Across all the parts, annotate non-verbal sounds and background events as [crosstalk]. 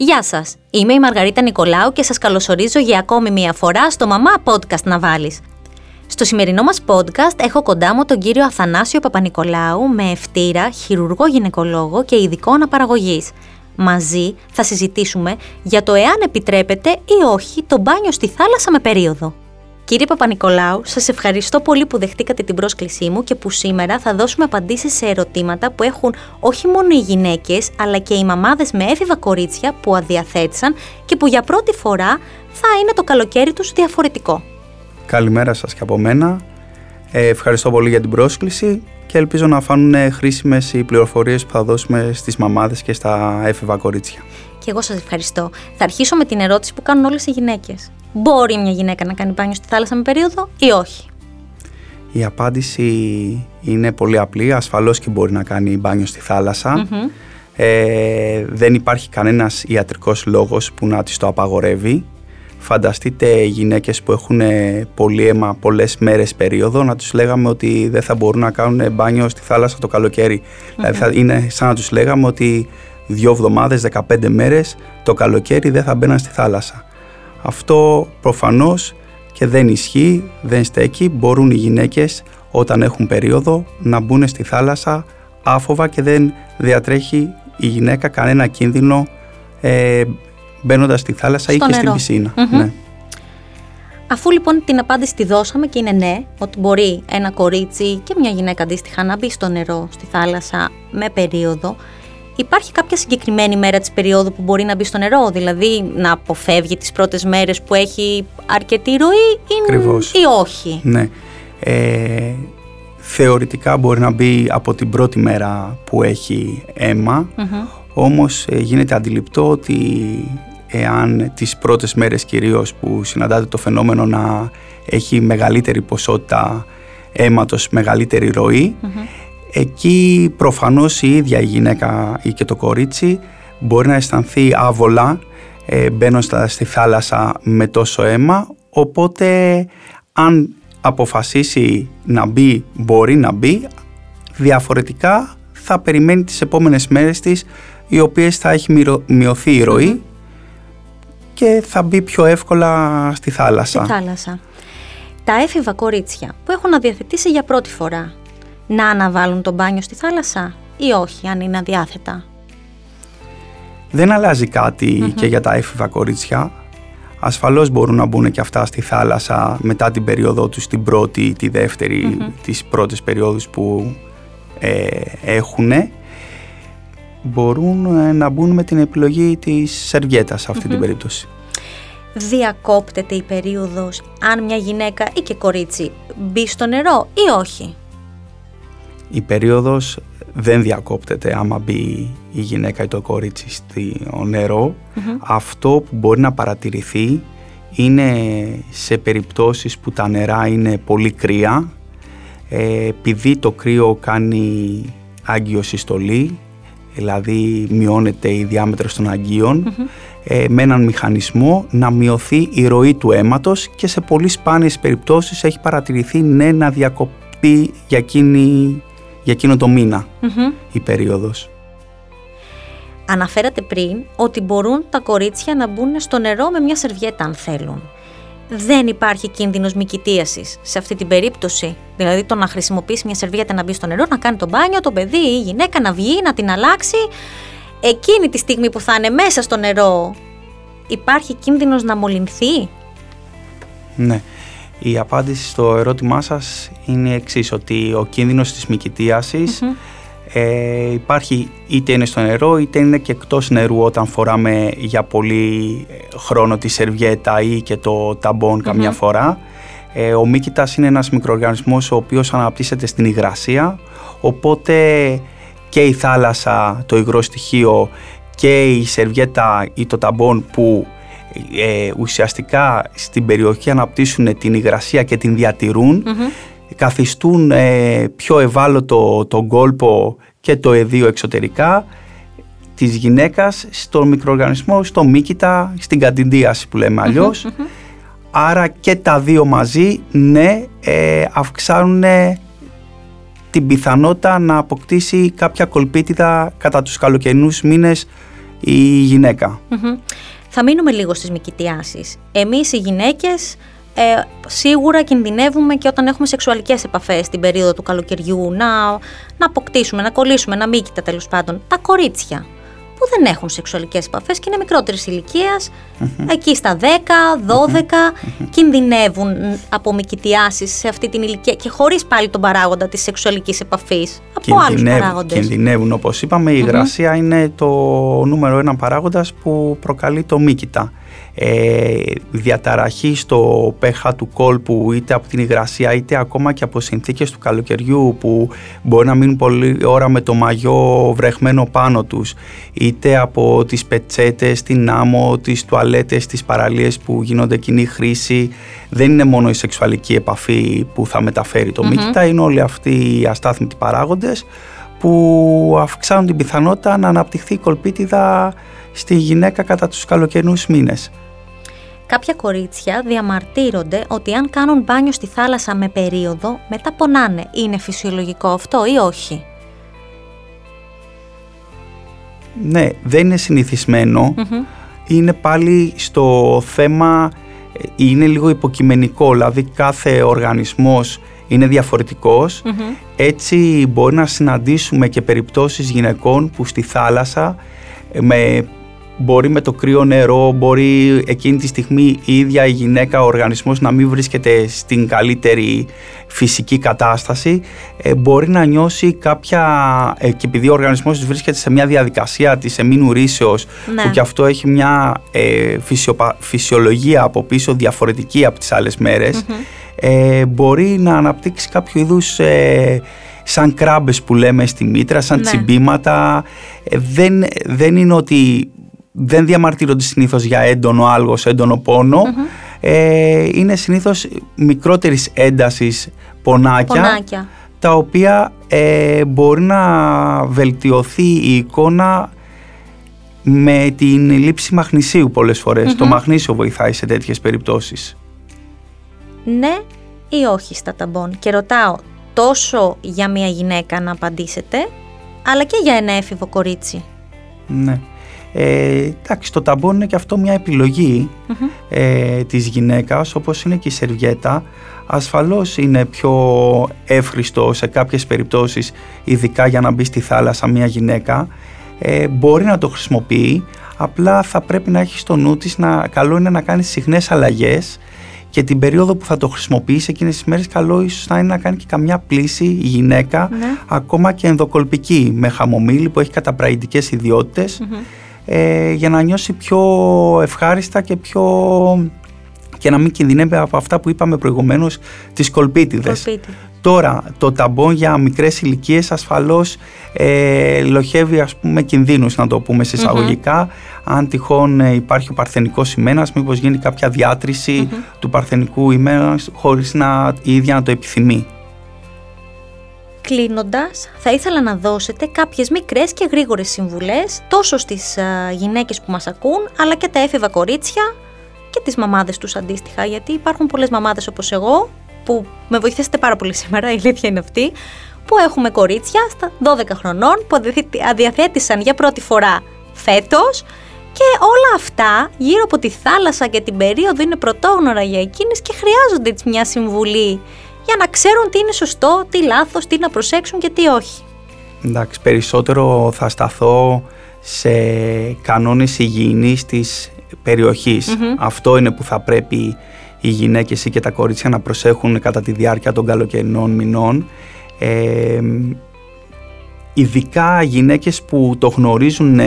Γεια σας, είμαι η Μαργαρίτα Νικολάου και σας καλωσορίζω για ακόμη μία φορά στο Μαμά Podcast να βάλεις. Στο σημερινό μας podcast έχω κοντά μου τον κύριο Αθανάσιο Παπανικολάου με ευτήρα, χειρουργό γυναικολόγο και ειδικό αναπαραγωγής. Μαζί θα συζητήσουμε για το εάν επιτρέπεται ή όχι το μπάνιο στη θάλασσα με περίοδο. Κύριε Παπα-Νικολάου, σας ευχαριστώ πολύ που δεχτήκατε την πρόσκλησή μου και που σήμερα θα δώσουμε απαντήσεις σε ερωτήματα που έχουν όχι μόνο οι γυναίκες, αλλά και οι μαμάδες με έφηβα κορίτσια που αδιαθέτησαν και που για πρώτη φορά θα είναι το καλοκαίρι τους διαφορετικό. Καλημέρα σας και από μένα. Ε, ευχαριστώ πολύ για την πρόσκληση και ελπίζω να φάνουν χρήσιμες οι πληροφορίες που θα δώσουμε στις μαμάδες και στα έφηβα κορίτσια. Και εγώ σας ευχαριστώ. Θα αρχίσω με την ερώτηση που κάνουν όλες οι γυναίκες. Μπορεί μια γυναίκα να κάνει μπάνιο στη θάλασσα με περίοδο ή όχι; Η απάντηση είναι πολύ απλή. Ασφαλώς και μπορεί να κάνει μπάνιο στη θαλασσα Ε, δεν υπάρχει κανένας ιατρικός λόγος που να της το απαγορεύει. Φανταστείτε γυναίκες που έχουν πολύ αίμα πολλές μέρες περίοδο να τους λέγαμε ότι δεν θα μπορούν να κάνουν μπάνιο στη θάλασσα το καλοκαιρι Δηλαδή θα είναι σαν να τους λέγαμε ότι δύο εβδομάδες, 15 μέρες το καλοκαίρι δεν θα μπαίναν στη θάλασσα. Αυτό προφανώς και δεν ισχύει, δεν στέκει. Μπορούν οι γυναίκες όταν έχουν περίοδο να μπουν στη θάλασσα άφοβα και δεν διατρέχει η γυναίκα κανένα κίνδυνο ε, μπαίνοντας στη θάλασσα ή και στην πισινα Ναι. Αφού λοιπόν την απάντηση τη δώσαμε και είναι ναι, ότι μπορεί ένα κορίτσι και μια γυναίκα αντίστοιχα να μπει στο νερό, στη θάλασσα με περίοδο, Υπάρχει κάποια συγκεκριμένη μέρα της περίοδου που μπορεί να μπει στο νερό, δηλαδή να αποφεύγει τις πρώτες μέρες που έχει αρκετή ροή ή, ή όχι; Ναι. Ε, θεωρητικά μπορεί να μπει από την πρώτη μέρα που έχει αίμα, όμως ε, γίνεται αντιληπτό ότι εάν τις πρώτες μέρες κυρίως που συναντάται το φαινόμενο να έχει μεγαλύτερη ποσότητα αίματος, μεγαλύτερη Εκεί προφανώς η ίδια η γυναίκα ή και το κορίτσι μπορεί να αισθανθεί άβολα ε, μπαίνοντας στη θάλασσα με τόσο αίμα οπότε αν αποφασίσει να μπει μπορεί να μπει διαφορετικά θα περιμένει τις επόμενες μέρες της οι οποίες θα έχει μειωθεί η ροή και θα μπει πιο εύκολα στη θάλασσα. Στη θάλασσα. Τα έφηβα κορίτσια που έχουν αδιαθετήσει για πρώτη φορά να αναβάλουν το μπάνιο στη θάλασσα ή όχι, αν είναι αδιάθετα. Δεν αλλάζει και για τα έφηβα κορίτσια. Ασφαλώς μπορούν να μπουν και αυτά στη θάλασσα μετά την περίοδό τους, την πρώτη ή τη δεύτερη, mm-hmm. τις πρώτες περιόδους που ε, έχουν. Μπορούν ε, να μπουν με την επιλογή της σερβιέτας σε αυτή την περίπτωση. Διακόπτεται η περίοδος αν μια γυναίκα ή και κορίτσι μπει στο νερό ή όχι η περίοδος δεν διακόπτεται άμα μπει η γυναίκα ή το κορίτσι στο νερο Αυτό που μπορεί να παρατηρηθεί είναι σε περιπτώσεις που τα νερά είναι πολύ κρύα. Ε, επειδή το κρύο κάνει άγκυο-συστολή δηλαδή μειώνεται η διάμετρος των αγκιων ε, με έναν μηχανισμό να μειωθεί η ροή του αίματος και σε πολύ σπάνιες περιπτώσεις έχει παρατηρηθεί ναι να διακοπεί για εκείνη για εκείνο το μηνα η περίοδος. Αναφέρατε πριν ότι μπορούν τα κορίτσια να μπουν στο νερό με μια σερβιέτα αν θέλουν. Δεν υπάρχει κίνδυνος μικητίασης σε αυτή την περίπτωση. Δηλαδή το να χρησιμοποιήσει μια σερβιέτα να μπει στο νερό, να κάνει το μπάνιο, το παιδί ή η γυναίκα να βγει, να την αλλάξει. Εκείνη τη στιγμή που θα είναι μέσα στο νερό, υπάρχει κίνδυνος να μολυνθεί; Ναι. Η απάντηση στο ερώτημά σας είναι εξής ότι ο κίνδυνος της μικητιασης ε, υπάρχει είτε είναι στο νερό είτε είναι και εκτός νερού όταν φοράμε για πολύ ε, χρόνο τη σερβιέτα ή και το ταμπον καμιά φορά. Ε, ο μύκητας είναι ένας μικροοργανισμός ο οποίος αναπτύσσεται στην υγρασία οπότε και η θάλασσα, το υγρό στοιχείο και η σερβιέτα ή το ταμπον που ε, ουσιαστικά στην περιοχή αναπτύσσουν την υγρασία και την διατηρουν καθιστούν ε, πιο ευάλωτο τον κόλπο και το εδίο εξωτερικά της γυναίκας στον μικροοργανισμό, στο μύκητα, στην κατηντίαση που λέμε Άρα και τα δύο μαζί, ναι, ε, αυξάνουν την πιθανότητα να αποκτήσει κάποια κολπίτιδα κατά τους καλοκαιρινούς μήνες η γυναικα Θα μείνουμε λίγο στις μικητιάσεις. Εμείς οι γυναίκες ε, σίγουρα κινδυνεύουμε και όταν έχουμε σεξουαλικές επαφές στην περίοδο του καλοκαιριού να, να αποκτήσουμε, να κολλήσουμε, να μήκητα τέλος πάντων. Τα κορίτσια που δεν έχουν σεξουαλικές επαφές και είναι μικρότερης εκεί στα 10, 12, κινδυνεύουν από μικητιάσεις σε αυτή την ηλικία και χωρίς πάλι τον παράγοντα της σεξουαλικής επαφής, από άλλους παράγοντες. Κινδυνεύουν, όπως είπαμε, η υγρασία είναι το νούμερο ένα παράγοντας που προκαλεί το μύκητα ε, διαταραχή στο pH του κόλπου είτε από την υγρασία είτε ακόμα και από συνθήκες του καλοκαιριού που μπορεί να μείνουν πολλή ώρα με το μαγιό βρεχμένο πάνω τους. Είτε από τις πετσέτες, την άμμο, τις τουαλέτες, τις παραλίες που γίνονται κοινή χρήση. Δεν είναι μόνο η σεξουαλική επαφή που θα μεταφέρει το mm είναι όλοι αυτοί οι αστάθμητοι παράγοντες που αυξάνουν την πιθανότητα να αναπτυχθεί η κολπίτιδα στη γυναίκα κατά τους καλοκαιρινούς μήνες. Κάποια κορίτσια διαμαρτύρονται ότι αν κάνουν μπάνιο στη θάλασσα με περίοδο, μετά πονάνε. Είναι φυσιολογικό αυτό ή όχι; Ναι, δεν είναι Είναι πάλι στο θέμα, είναι λίγο υποκειμενικό, δηλαδή κάθε οργανισμός είναι Έτσι μπορεί να συναντήσουμε και περιπτώσεις γυναικών που στη θάλασσα με μπορεί με το κρύο νερό, μπορεί εκείνη τη στιγμή η ίδια η γυναίκα, ο οργανισμός να μην βρίσκεται στην καλύτερη φυσική κατάσταση, ε, μπορεί να νιώσει κάποια, ε, και επειδή ο οργανισμός βρίσκεται σε μια διαδικασία της εμείνου ρήσεως, ναι. που και αυτό έχει μια ε, φυσιολογία από πίσω διαφορετική από τις άλλες ε, μπορεί να αναπτύξει κάποιο είδους σαν κράμπες που λέμε στη μήτρα, σαν ναι. τσιμπήματα. δεν, δεν είναι ότι δεν διαμαρτύρονται συνήθως για έντονο άλγος, έντονο Ε, είναι συνήθως μικρότερης έντασης πονάκια, τα οποία ε, μπορεί να βελτιωθεί η εικόνα με την λήψη μαγνησίου πολλές Το μαγνήσιο βοηθάει σε τέτοιες περιπτώσεις. Ναι ή όχι στα ταμπών; Και ρωτάω τόσο για μια γυναίκα να απαντήσετε, αλλά και για ένα έφηβο κορίτσι; Ναι. Ε, εντάξει, το ταμπόν είναι και αυτό μια επιλογή ε, της γυναίκας, όπως είναι και η σερβιέτα. Ασφαλώς είναι πιο εύχριστο σε κάποιες περιπτώσεις, ειδικά για να μπει στη θάλασσα μια γυναίκα. Ε, μπορεί να το χρησιμοποιεί, απλά θα πρέπει να έχεις στο νου της να καλό είναι να κάνεις συχνές αλλαγές και την περίοδο που θα το χρησιμοποιήσει εκείνες τις μέρες καλό ίσως να είναι να κάνει και καμιά πλήση η γυναίκα ναι. ακόμα και ενδοκολπική με χαμομήλι που έχει καταπραγητικές ε, για να νιώσει πιο ευχάριστα και πιο και να μην κινδυνεύει από αυτά που είπαμε προηγουμένως τις κολπίτιδες. Τώρα το ταμπόν για μικρές ηλικίες ασφαλώς ε, λοχεύει ας πούμε κινδύνους να το πούμε συσσαγωγικά αν τυχόν ε, υπάρχει ο παρθενικός ημένας μήπως γίνει κάποια του παρθενικού ημένας χωρίς να η ίδια να το επιθυμεί. Κλείνοντας, θα ήθελα να δώσετε κάποιες μικρές και γρήγορες συμβουλές τόσο στις γυναίκες που μας ακούν, αλλά και τα έφηβα κορίτσια και τις μαμάδες τους αντίστοιχα. Γιατί υπάρχουν πολλές μαμάδες όπως εγώ, που με βοηθήσετε πάρα πολύ σήμερα, [laughs] η αλήθεια είναι αυτή, που έχουμε κορίτσια στα 12 χρονών που αδιαθέτησαν για πρώτη φορά φέτος. Και όλα αυτά γύρω από τη θάλασσα και την περίοδο είναι πρωτόγνωρα για εκείνες και χρειάζονται μια συμβουλή για να ξέρουν τι είναι σωστό, τι λάθος, τι να προσέξουν και τι όχι. Εντάξει, περισσότερο θα σταθώ σε κανόνες υγιεινής της περιοχης Αυτό είναι που θα πρέπει οι γυναίκες ή και τα κορίτσια να προσέχουν κατά τη διάρκεια των καλοκαιρινών μηνών. Ε, ειδικά γυναίκες που το γνωρίζουν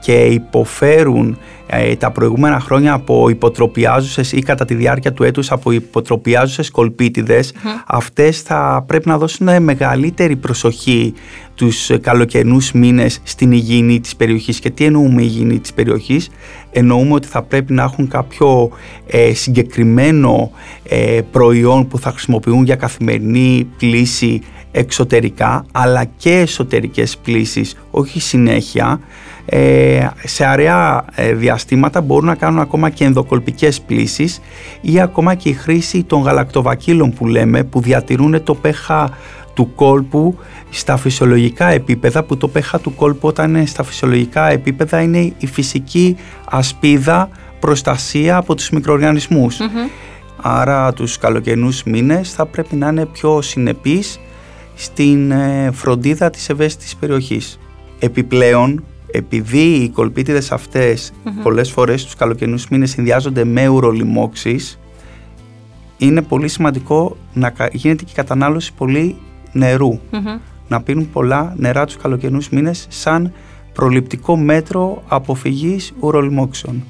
και υποφέρουν ε, τα προηγούμενα χρόνια από υποτροπιάζουσες ή κατά τη διάρκεια του έτους από υποτροπιάζουσες κολπίτιδες, αυτές θα πρέπει να δώσουν μεγαλύτερη προσοχή τους καλοκαιρινούς μήνες στην υγιεινή της περιοχής. Και τι εννοούμε υγιεινή της περιοχής; Εννοούμε ότι θα πρέπει να έχουν κάποιο ε, συγκεκριμένο ε, προϊόν που θα χρησιμοποιούν για καθημερινή πλήση εξωτερικά αλλά και εσωτερικές πλήσεις, όχι συνέχεια ε, σε αραιά ε, διαστήματα μπορούν να κάνουν ακόμα και ενδοκολπικές πλήσεις ή ακόμα και η χρήση των γαλακτοβακύλων που λέμε που διατηρούν το pH του κόλπου στα φυσιολογικά επίπεδα που το pH του κόλπου όταν είναι στα φυσιολογικά επίπεδα είναι η φυσική ασπίδα προστασία από τους μικροοργανισμούς. Άρα τους καλοκαιρινούς μήνες θα πρέπει να είναι πιο συνεπείς στην ε, φροντίδα της ευαίσθητης περιοχής. Επιπλέον, επειδή οι κολπίτιδες αυτές mm-hmm. πολλές φορές τους καλοκαιρινούς μήνες συνδυάζονται με ουρολιμώξεις, είναι πολύ σημαντικό να γίνεται και η κατανάλωση πολύ Να πίνουν πολλά νερά τους καλοκαιρινούς μήνες σαν προληπτικό μέτρο αποφυγής ουρολιμώξεων.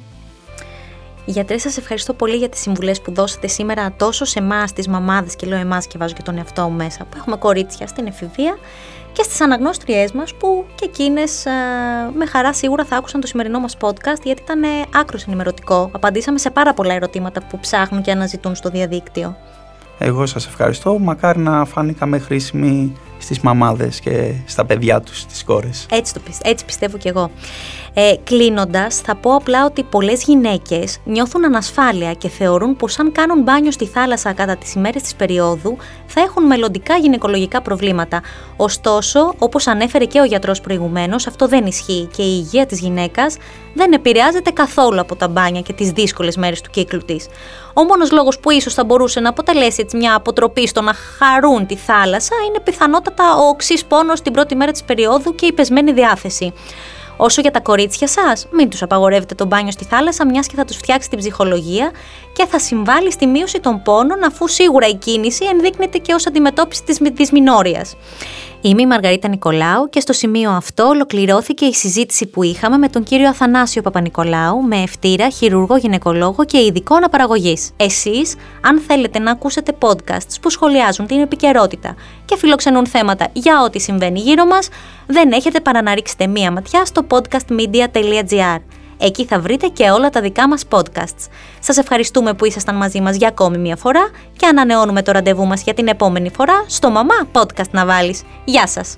Γιατρέ, σας ευχαριστώ πολύ για τις συμβουλές που δώσατε σήμερα τόσο σε εμάς, τις μαμάδες, και λέω εμάς και βάζω και τον εαυτό μου μέσα, που έχουμε κορίτσια στην εφηβεία, και στις αναγνώστριές μας που και εκείνες με χαρά σίγουρα θα άκουσαν το σημερινό μας podcast, γιατί ήταν άκρος ενημερωτικό. Απαντήσαμε σε πάρα πολλά ερωτήματα που ψάχνουν και αναζητούν στο διαδίκτυο. Εγώ σας ευχαριστώ. Μακάρι να φάνηκαμε χρήσιμοι στις μαμάδες και στα παιδιά τους, στις κόρες. Έτσι, το, έτσι πιστεύω κι εγώ. Ε, Κλείνοντας, θα πω απλά ότι πολλές γυναίκες νιώθουν ανασφάλεια και θεωρούν πως αν κάνουν μπάνιο στη θάλασσα κατά τις ημέρες της περίοδου θα έχουν μελλοντικά γυναικολογικά προβλήματα. Ωστόσο, όπως ανέφερε και ο γιατρός προηγουμένως, αυτό δεν ισχύει και η υγεία της γυναίκας δεν επηρεάζεται καθόλου από τα μπάνια και τις δύσκολες μέρες του κύκλου της. Ο μόνος λόγος που ίσως θα μπορούσε να αποτελέσει έτσι μια αποτροπή στο να χαρούν τη θάλασσα είναι πιθανότατα ο οξύς πόνος την πρώτη μέρα της περίοδου και η πεσμένη διάθεση. Όσο για τα κορίτσια σας, μην τους απαγορεύετε το μπάνιο στη θάλασσα, μιας και θα τους φτιάξει την ψυχολογία και θα συμβάλλει στη μείωση των πόνων, αφού σίγουρα η κίνηση ενδείκνεται και ως αντιμετώπιση της δυσμηνόρεια. Είμαι η Μαργαρίτα Νικολάου και στο σημείο αυτό ολοκληρώθηκε η συζήτηση που είχαμε με τον κύριο Αθανάσιο Παπα-Νικολάου με ευτήρα, χειρουργό γυναικολόγο και ειδικό αναπαραγωγής. Εσείς, αν θέλετε να ακούσετε podcasts που σχολιάζουν την επικαιρότητα και φιλοξενούν θέματα για ό,τι συμβαίνει γύρω μας, δεν έχετε παρά να ρίξετε μία ματιά στο podcastmedia.gr. Εκεί θα βρείτε και όλα τα δικά μας podcasts. Σας ευχαριστούμε που ήσασταν μαζί μας για ακόμη μια φορά και ανανεώνουμε το ραντεβού μας για την επόμενη φορά στο Μαμά Podcast να βάλεις. Γεια σας!